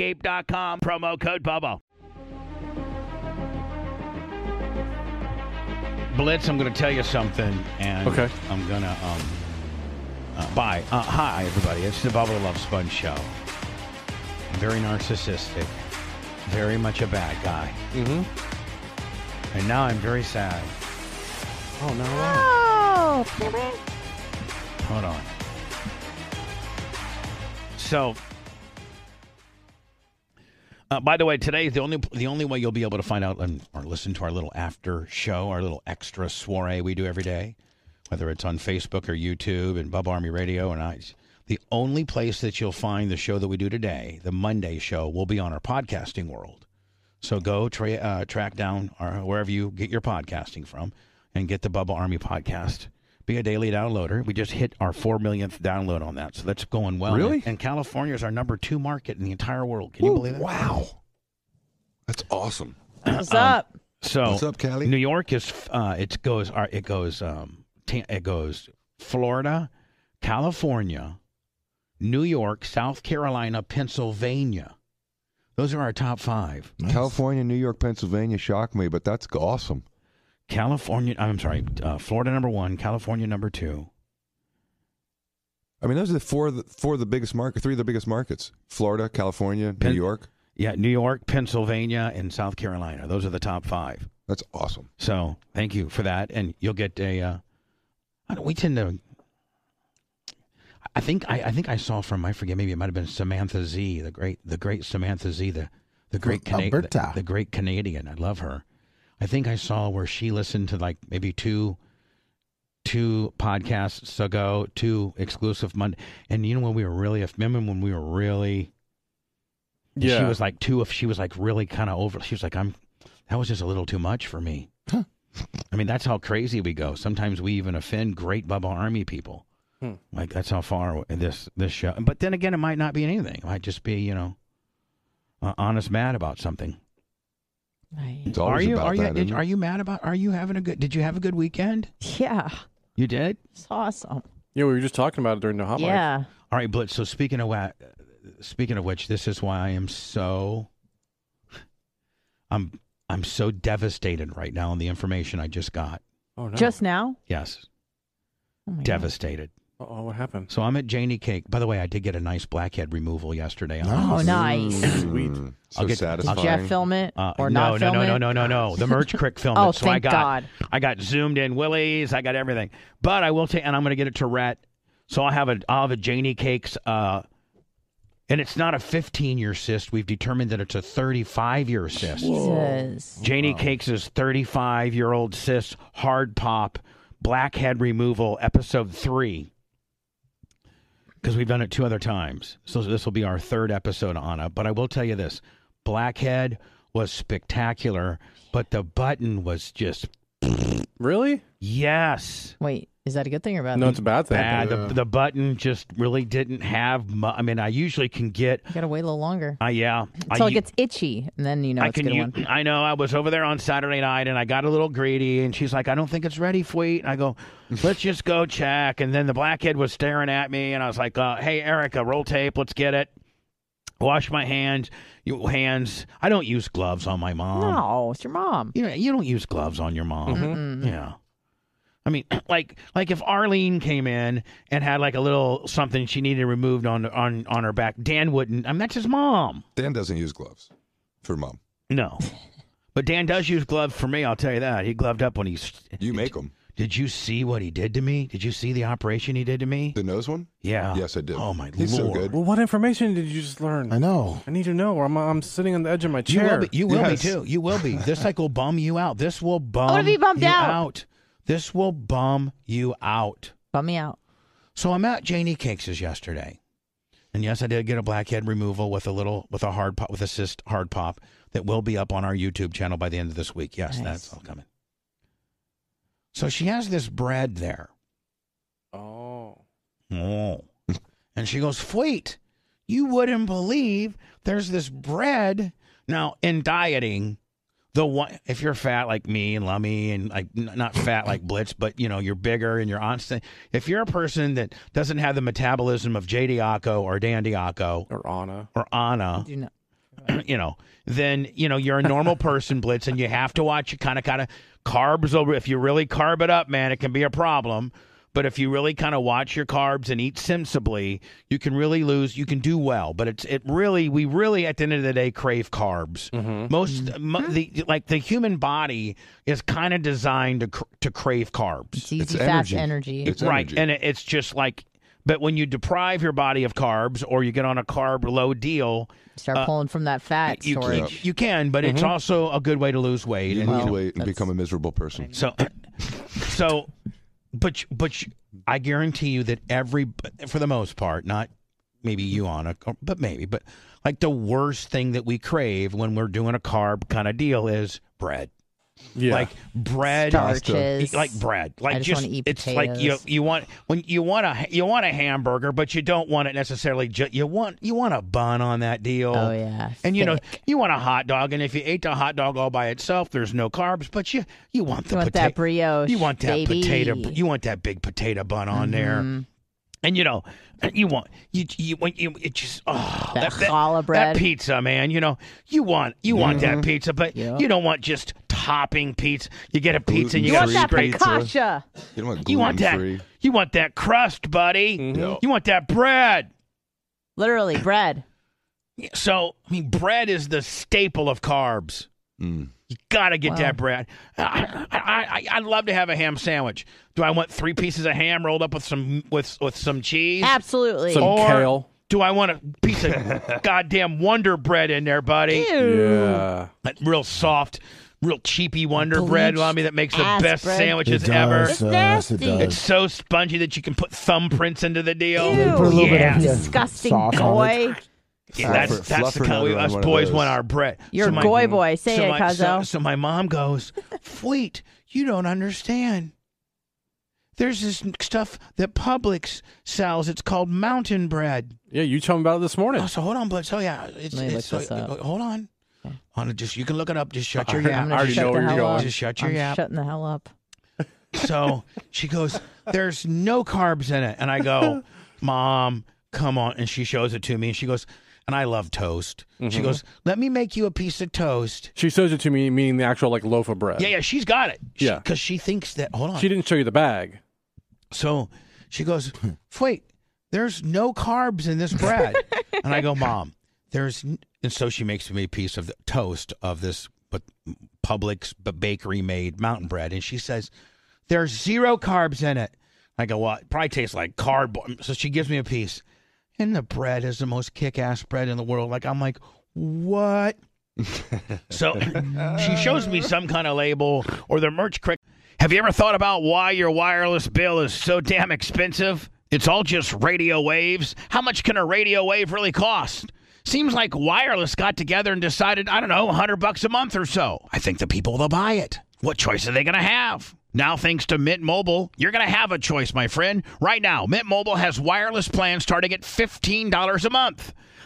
Promo code BUBBA. Blitz, I'm going to tell you something, and Okay. I'm going to um, uh, bye. Uh, hi, everybody. It's the Bubba Love Sponge Show. Very narcissistic, very much a bad guy, Mm-hmm. and now I'm very sad. Oh no. Oh, Hold on. So, uh, by the way, today the only the only way you'll be able to find out and, or listen to our little after show, our little extra soiree we do every day, whether it's on Facebook or YouTube and Bub Army Radio and I. The only place that you'll find the show that we do today, the Monday show, will be on our podcasting world. So go tra- uh, track down our, wherever you get your podcasting from and get the Bubba Army podcast. Be a daily downloader. We just hit our four millionth download on that, so that's going well. Really? And California is our number two market in the entire world. Can you believe that? Wow. That's awesome. what's Um, up? So What's up, Cali? New York is uh, it goes uh, it goes um, ta- it goes Florida, California, New York, South Carolina, Pennsylvania. Those are our top five. California, New York, Pennsylvania shocked me, but that's awesome. California. I'm sorry. Uh, Florida number one. California number two. I mean, those are the four of the, four of the biggest market, three of the biggest markets: Florida, California, Pen- New York. Yeah, New York, Pennsylvania, and South Carolina. Those are the top five. That's awesome. So thank you for that, and you'll get a. Uh, I don't- we tend to. I think I, I think I saw from I forget maybe it might have been Samantha Z the great the great Samantha Z the the great From Cana- Alberta. the, the great Canadian I love her. I think I saw where she listened to like maybe two two podcasts ago, two exclusive Monday, and you know when we were really remember when we were really Yeah. she was like two if she was like really kind of over she was like i'm that was just a little too much for me Huh. i mean that's how crazy we go sometimes we even offend great bubba army people Hmm. like that's how far this this show but then again it might not be anything it might just be you know uh, honest mad about something Right. Are you about are you that. did- are you mad about are you having a good did you have a good weekend Yeah, you did it's awesome. yeah, we were just talking about it during the hot mic. yeah. all right blitz so speaking of wa- speaking of which this is why i am so i'm i'm so devastated right now on the information i just got Oh no. Just now? yes Oh my God. devastated Oh, what happened? So I'm at Janie Cake. By the way, I did get a nice blackhead removal yesterday. Oh, nice. Sweet. Mm, I'll so get- satisfying. Did Jeff film it Uh, or no, not no, film no, no, no, no, no. The merch crick film Oh, it. So I thank got, God. I got zoomed in willies. I got everything. But I will take, and I'm going to get it to Rhett. So I'll have a, I'll have a Janie Cakes, uh, and it's not a 15 year cyst. We've determined that it's a 35 year cyst. Jesus. Janie Cakes is 35 year old cyst, hard pop, blackhead removal, episode three. Because we've done it two other times. So this will be our third episode on it. But I will tell you this blackhead was spectacular, but the button was just, Really? yes. Wait, is that a good thing or bad? No, thing? it's a bad thing. Bad. Yeah. The, the button just really didn't have. Mu- I mean, I usually can get. You gotta wait a little longer Uh, yeah. until I, it gets itchy, and then you know I it's a can. good u- one. I know. I was over there on Saturday night, and I got a little greedy. And she's like, "I don't think it's ready, Fleet." And I go, "Let's just go check." And then the blackhead was staring at me, and I was like, uh, "Hey, Erica, roll tape. Let's get it." Wash my hands. You hands. I don't use gloves on my mom. no, it's your mom. You know, you don't use gloves on your mom. Mm-mm. Yeah. I mean, like, like if Arlene came in and had like a little something she needed removed on on on her back, Dan wouldn't. I mean, that's his mom. Dan doesn't use gloves for mom. No, but Dan does use gloves for me. I'll tell you that. He gloved up when he's. You make them. Did you see what he did to me? Did you see the operation he did to me? The nose one? Yeah. Yes, I did. Oh my He's lord. so good. Well, what information did you just learn? I know. I need to know. Or I'm, I'm sitting on the edge of my chair. You chair. will be. You will Yes. be too. You will be. This like will bum you out. This will oh, bum I wanna be bummed you out. This will bum you out. Bum me out. So I'm at Janie Cakes' yesterday, and yes, I did get a blackhead removal with a little with a hard pop with a cyst hard pop that will be up on our YouTube channel by the end of this week. Yes, Nice. that's all coming. So she has this bread there. Oh. Oh. and she goes, Fleet, you wouldn't believe there's this bread. Now, in dieting, the one if you're fat like me and Lummy and like n- not fat like Blitz, but you know, you're bigger and you're on if you're a person that doesn't have the metabolism of Jay Diaco or Dan Diaco Or Anna. or Anna, Do not. you know, then you know you're a normal person, Blitz, and you have to watch it kind of kind of carbs over. If you really carb it up, man, it can be a problem. But if you really kind of watch your carbs and eat sensibly, you can really lose. You can do well. But it's it really we really at the end of the day crave carbs. Mm-hmm. Most mm-hmm. mo- the like the human body is kind of designed to cr- to crave carbs. It's easy, It's fast energy. energy. It's right energy. and it, it's just like but when you deprive your body of carbs or you get on a carb low deal Start uh, pulling from that fat you, storage. you can but it's mm-hmm. also a good way to lose weight You and, lose you know, weight and become a miserable person. so so but but i guarantee you that every for the most part not maybe you on a but maybe but like the worst thing that we crave when we're doing a carb kind of deal is bread Yeah. like bread Starches. like bread like I just just, wanna eat it's like you you want when you want a you want a hamburger but you don't want it necessarily ju- you want you want a bun on that deal Oh yeah. and you know thick. you want a hot dog and if you ate the hot dog all by itself there's no carbs but you you want the you want potato that brioche. you want that baby. potato you want that big potato bun on there Mhm. and you know you want you you want you it just oh That that, challah bread. that pizza man you know you want you want that pizza but Yeah. you don't want just topping pizza you get a pizza and you, You got want to that scrape focaccia. You want you want that gluten-free. you want that crust buddy Yeah. you want that bread Literally bread. so i mean bread is the staple of carbs Mm. You gotta get Wow. that bread. I, I, I, I'd love to have a ham sandwich. Do I want three pieces of ham rolled up with some with with some cheese? Absolutely. Some Or kale. do I want a piece of goddamn Wonder Bread in there, buddy? Ew. Yeah. That real soft, real cheapy Wonder Bread, Bleached Lummy, that makes the best bread. sandwiches it ever. It's uh, yes, it nasty. does. It's so spongy that you can put thumbprints into the deal. Ew. Put a little bit yeah. of Disgusting sauce boy. Yeah, that's Fluff- that's the fluff kind we, us of boys want our bread. You're So a my- goy boy. Say so it, my, so, Cuzzo. so my mom goes, Fleet, you don't understand. There's this stuff that Publix sells. It's called mountain bread. Yeah, you told me about it this morning. Oh, so hold on, but so yeah, it's, Let me it's look so, up. hold on. On just you can look it up. Just shut your I yap. I'm gonna already shut know the where you're hell going. up. Just shut your I'm yap. shutting the hell up. So she goes, "There's no carbs in it," and I go, "Mom, come on!" And she shows it to me, and she goes, "And I love toast." She mm-hmm. goes, "Let me make you a piece of toast." She shows it to me, meaning the actual like loaf of bread. Yeah, yeah, she's got it. Yeah. because she thinks that. Hold on. She didn't show you the bag. So She goes, "Wait, there's no carbs in this bread." and I go, "Mom, there's." And so she makes me a piece of toast of this, but Publix bakery made mountain bread, and she says, "There's zero carbs in it." I go, "Well, it probably tastes like cardboard." So she gives me a piece, and the bread is the most kick-ass bread in the world. Like I'm like, "What?" so she shows me some kind of label or the merch crick. Have you ever thought about why your wireless bill is so damn expensive? It's all just radio waves. How much can a radio wave really cost? Seems like wireless got together and decided, I don't know, 100 bucks a month or so. I think the people will buy it. What choice are they going to have? Now, thanks to Mint Mobile, you're going to have a choice, my friend. Right now, Mint Mobile has wireless plans starting at $15 a month.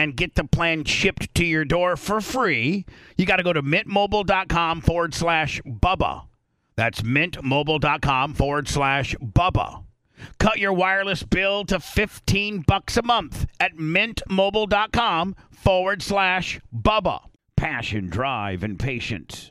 and get the plan shipped to your door for free, you got to go to mintmobile.com forward slash Bubba. That's mintmobile.com forward slash Bubba. Cut your wireless bill to 15 bucks a month at mintmobile.com forward slash Bubba. Passion, drive, and patience.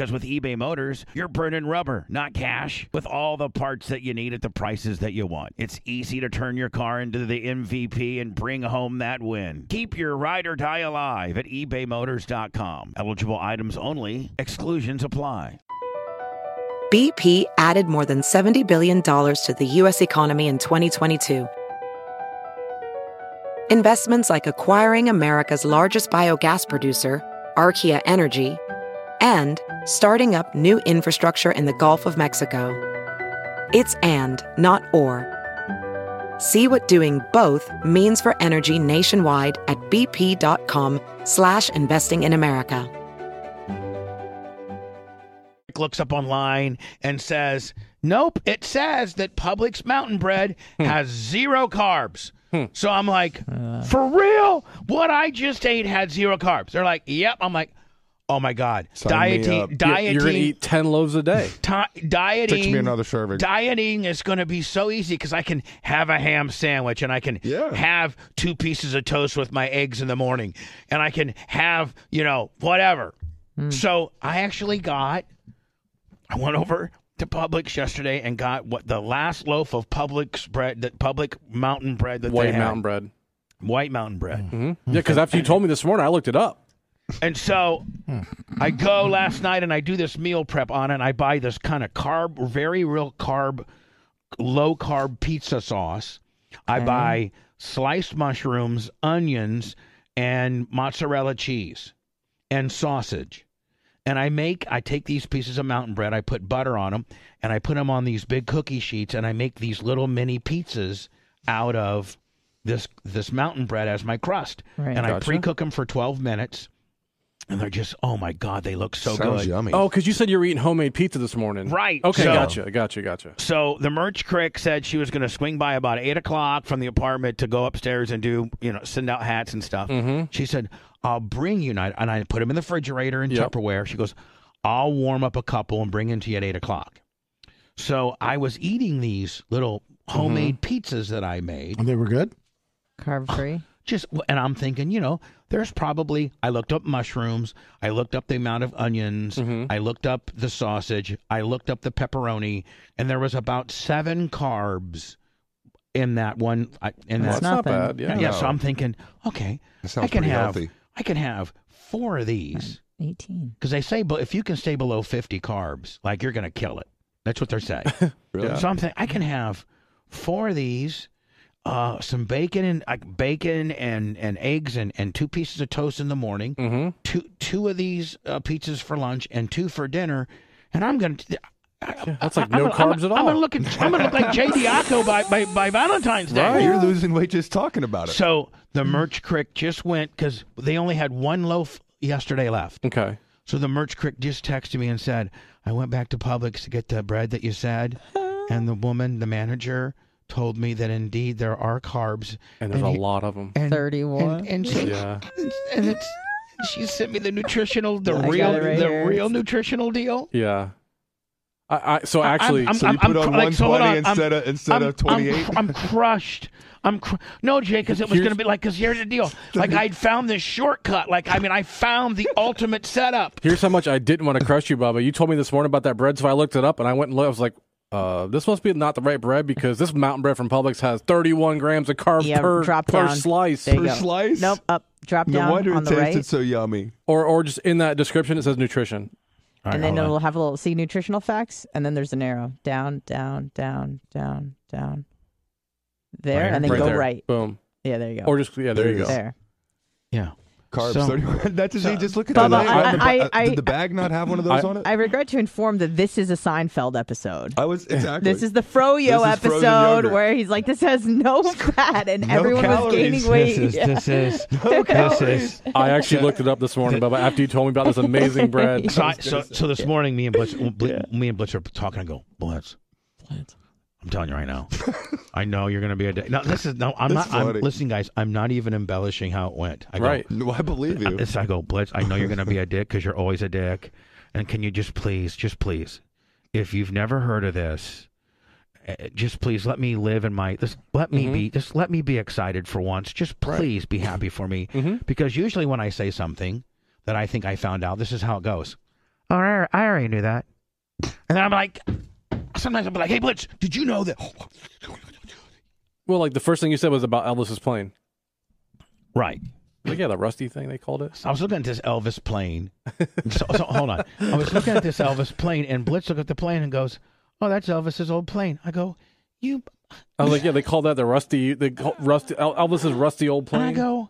with eBay Motors, you're burning rubber, not cash, with all the parts that you need at the prices that you want. It's easy to turn your car into the MVP and bring home that win. Keep your ride or die alive at ebaymotors.com. Eligible items only, exclusions apply. BP added more than $70 billion to the U.S. economy in 2022. Investments like acquiring America's largest biogas producer, Archaea Energy, and starting up new infrastructure in the Gulf of Mexico. It's and, not or. See what doing both means for energy nationwide at bp.com slash investing in America. looks up online and says, "Nope, it says that Publix mountain bread hmm. has zero carbs." Hmm. So I'm like, uh. "For real? What I just ate had zero carbs?" They're like, "Yep." I'm like, "Oh my god, Sign me dieting. You're- dieting, You're going to eat 10 loaves a day. ti- dieting, Text me another serving. Dieting is going to be so easy because I can have a ham sandwich and I can Yeah. have two pieces of toast with my eggs in the morning, and I can have you know whatever." So I actually got. I went over to Publix yesterday and got what the last loaf of Publix bread, that Public mountain bread that they White had. mountain bread. white mountain bread. hmm Yeah, because after you told me this morning, I looked it up. And so I go last night and I do this meal prep on it. And I buy this kind of carb, very real carb, low carb pizza sauce. I buy sliced mushrooms, onions, and mozzarella cheese and sausage. And I make, I take these pieces of mountain bread, I put butter on them, and I put them on these big cookie sheets, and I make these little mini pizzas out of this this mountain bread as my crust. Right. And I pre-cook them for 12 minutes. And they're just, oh my God, they look so Sounds good. yummy. Oh, because you said you were eating homemade pizza this morning. Right. Okay, So- gotcha, gotcha, gotcha. So the merch crick said she was going to swing by about eight o'clock from the apartment to go upstairs and do, you know, send out hats and stuff. Mm-hmm. She said, "I'll bring you," and I, and I put them in the refrigerator in Yep. Tupperware. She goes, "I'll warm up a couple and bring them to you at eight o'clock." So I was eating these little homemade pizzas that I made. And they were good. Carb free. Just and I'm thinking, you know, there's probably I looked up mushrooms, I looked up the amount of onions, mm-hmm. I looked up the sausage, I looked up the pepperoni, and there was about seven carbs in that one. I- In Well, that, that's not bad. Yeah. yeah. So I'm thinking, okay, I can have healthy. I can have four of these 18. because they say, but if you can stay below 50 carbs, like you're gonna kill it. That's what they're saying. Really? So I'm thinking I can have four of these, uh, some bacon and like bacon and, and eggs and, and two pieces of toast in the morning, Mm-hmm. two two of these uh, pizzas for lunch and two for dinner, and I'm gonna. That's like I'm no I'm carbs gonna- at I'm all. gonna look at, I'm gonna look like Jay Diaco by, by by Valentine's Day. Right, You're losing weight just talking about it. So the merch crick just went because they only had one loaf yesterday left. Okay. So the merch crick just texted me and said, I went back to Publix to get the bread that you said, and the woman, the manager, told me that indeed there are carbs. And there's And a he- lot of them. And, 31. And, and she, Yeah. and it's, she sent me the nutritional, the I real, right the here. real nutritional deal. Yeah. I, I so actually I'm- so you I'm put on cr- like, so hold 120 on, I'm- instead of instead I'm, of 28. I'm, cr- I'm crushed. I'm cr- no, Jay, because it was going to be like, because here's the deal. Like I'd found this shortcut. Like I mean, I found the ultimate setup. Here's how much I didn't want to crush you, Bubba. You told me this morning about that bread, so I looked it up and I went and looked. I was like, uh, this must be not the right bread because this mountain bread from Publix has 31 grams of carbs Yeah, per, drop per down. slice. There Per go. slice? Nope, up, drop no down wonder on it the tasted right. so yummy. Or, or just in that description, it says nutrition. All and then hold it'll on. have a little see nutritional facts, and then there's an arrow down, down, down, down, down. There, Right and then right go there. right. Boom. Yeah, there you go. Or just, yeah, there, There you you go. go. there. yeah. Carbs. So- 31. That's just, so- just look at Bubba, that. I- On the- I- I- did the bag not have one of those I- on it? I regret to inform that this is a Seinfeld episode. I was exactly. This is the Froyo This is episode where he's like, "This has no fat," and No everyone was gaining weight. This is Yeah. this is No this calories. is. I actually looked it up this morning, Bubba, after you told me about this amazing bread. So, I, so, so this morning, me and Blitz, Bl- me and Blitz are talking. I go, Blitz, I'm telling you right now. I know you're going to be a dick. No, this is no. I'm That's not. I'm funny. listen, guys. I'm not even embellishing how it went. I go, Right. No, I believe you. This I go, Blitz. I know you're going to be a dick because you're always a dick. And can you just please, just please, if you've never heard of this, uh, just please let me live in my. Just let me Mhm. be. Just let me be excited for once. Just please be happy for me. Mhm. Because usually when I say something that I think I found out, this is how it goes. Oh, I I already knew that. And then I'm like, sometimes I'll be like, Hey, Blitz, did you know that? Well, like the first thing you said was about Elvis's plane. Right. Like, yeah, the rusty thing they called it. I was looking at this Elvis plane. so, so hold on. I was looking at this Elvis plane, and Blitz looked at the plane and goes, "Oh, that's Elvis's old plane." I go, "You," I was like, yeah, they call that the rusty, the rusty, Elvis's rusty old plane." and I go,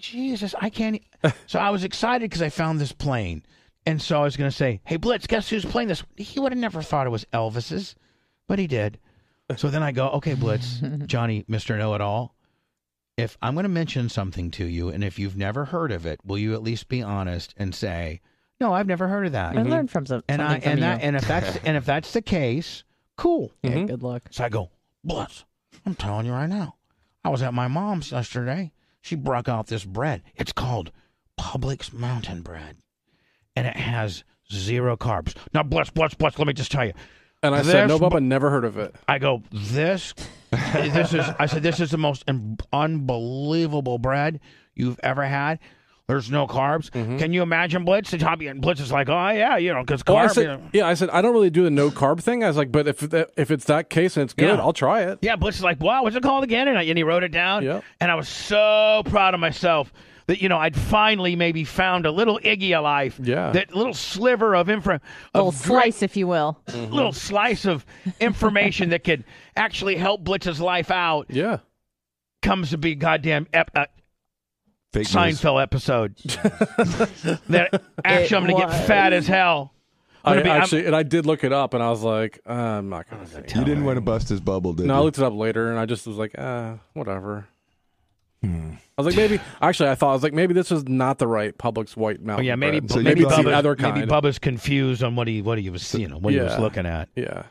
"Jesus, I can't." e-" so I was excited because I found this plane, and so I was going to say, "Hey, Blitz, guess who's playing this?" He would have never thought it was Elvis's, but he did. So then I go, "Okay, Blitz, Johnny, Mister Know It All." If I'm going to mention something to you, and if you've never heard of it, will you at least be honest and say, "No, I've never heard of that"? I learned from some, and I something from and you. that, and if that's and if that's the case, cool. yeah, Mhm. good luck. So I go, Blitz, I'm telling you right now. I was at my mom's yesterday. She brought out this bread. It's called Publix Mountain Bread, and it has zero carbs. Now, Blitz, Blitz, Blitz. Let me just tell you. And I said, no, This- Bubba, never heard of it. I go, this, this is. I said, this is the most un- unbelievable bread you've ever had. There's no carbs. Mm-hmm. Can you imagine Blitz? The top and Blitz is like, oh yeah, you know, because Well, oh, I carbs. you said, know. yeah, I said I don't really do the no carb thing. I was like, but if if it's that case and it's good, Yeah. I'll try it. Yeah, Blitz is like, wow, what's it called again? And, I, and he wrote it down. Yep. And I was so proud of myself that, you know, I'd finally maybe found a little Iggy alive. Yeah. That little sliver of info. A little of great- slice, if you will. little slice of information that could actually help Blitz's life out Yeah. comes to be goddamn ep- uh, Fake news. Seinfeld episode. that actually I'm going to was. get fat as hell. I'm I I'm- actually, and I did look it up, and I was like, uh, I'm not gonna say. You didn't want to bust his bubble, did No, I looked it up later, and I just was like, uh, whatever. Hmm. I was like, maybe. Actually, I thought I was like, maybe this is not the right Publix white Oh, yeah, maybe, bread. So you maybe, Bubba's, the other maybe. Bubba's confused on what he what he was you know what he was looking at. Yeah,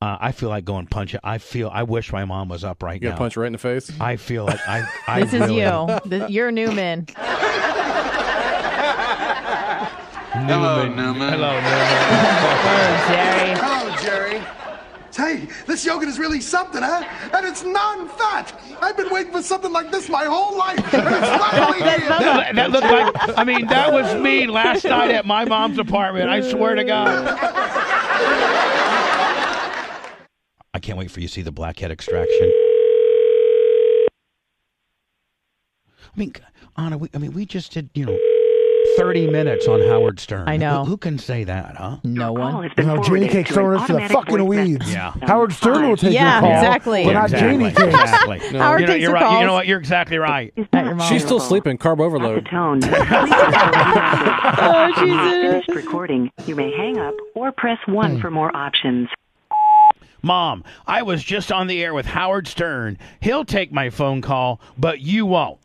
Uh, I feel like going punch it. I feel. I wish my mom was up right you got now. punch right in the face. I feel like I. I This is you. This, you're Newman. Newman. Hello, Newman. Oh, Jerry. Hello, Jerry. Hey, this yogurt is really something, huh? And it's non-fat. I've been waiting for something like this my whole life. And it's finally here. That, that looked like, I mean, that was me last night at my mom's apartment. I swear to God. I can't wait for you to see the blackhead extraction. I mean, Anna, we, I mean, we just did, you know, 30 minutes on Howard Stern. I know. Who, who can say that, huh? No one. You know, Janie Cake's throwing us to the fucking weeds. Yeah. Howard Stern will take Yeah, your call. exactly. But Yeah, not exactly. Janie Cakes. Exactly. Howard you know, takes you're the right. You calls. know what? You're exactly right. At your mom. She's still sleeping. Carb At the overload. tone. Oh, After she's in it. finished recording, you may hang up or press 1 hmm. for more options. Mom, I was just on the air with Howard Stern. He'll take my phone call, but you won't.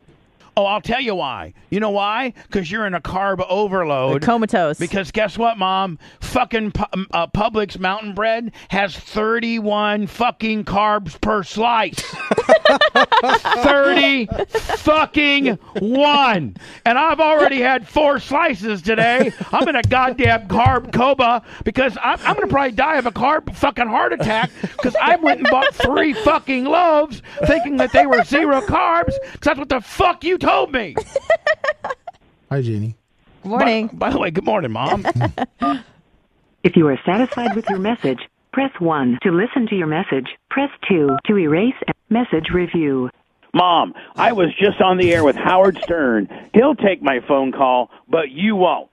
Oh, I'll tell you why. You know why? Because you're in a carb overload. Comatose. Because guess what, Mom? Fucking pu- uh, Publix mountain bread has 31 fucking carbs per slice. 30 fucking one. And I've already had four slices today. I'm in a goddamn carb coma because I'm, I'm going to probably die of a carb fucking heart attack because I went and bought three fucking loaves thinking that they were zero carbs because that's what the fuck you told me. Hi, Janie. Good morning. By, by the way, good morning, Mom. Hmm. If you are satisfied with your message, press 1 to listen to your message. Press 2 to erase and message review. Mom, I was just on the air with Howard Stern. He'll take my phone call, but you won't.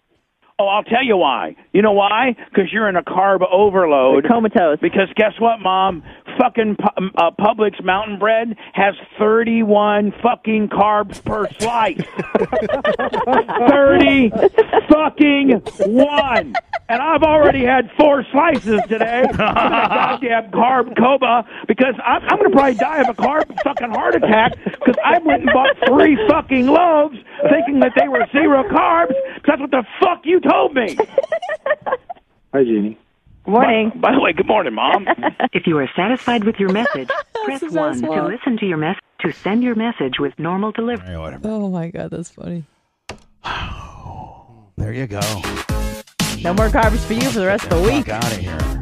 Oh, I'll tell you why. You know why? Because you're in a carb overload. Comatose. Because guess what, Mom? Fucking pu- uh, Publix mountain bread has 31 fucking carbs per slice. 30 fucking one. And I've already had four slices today. I'm in a goddamn carb coma because I'm, I'm going to probably die of a carb fucking heart attack because I went and bought three fucking loaves thinking that they were zero carbs because that's what the fuck you told me. Hi, Janie. Good morning. By, by the way, good morning, Mom. If you are satisfied with your message, press 1 to small. listen to your message. To send your message with normal delivery. whatever. Oh my god, that's funny. There you go. No more carbs for you for the rest of the week. Fuck out of here.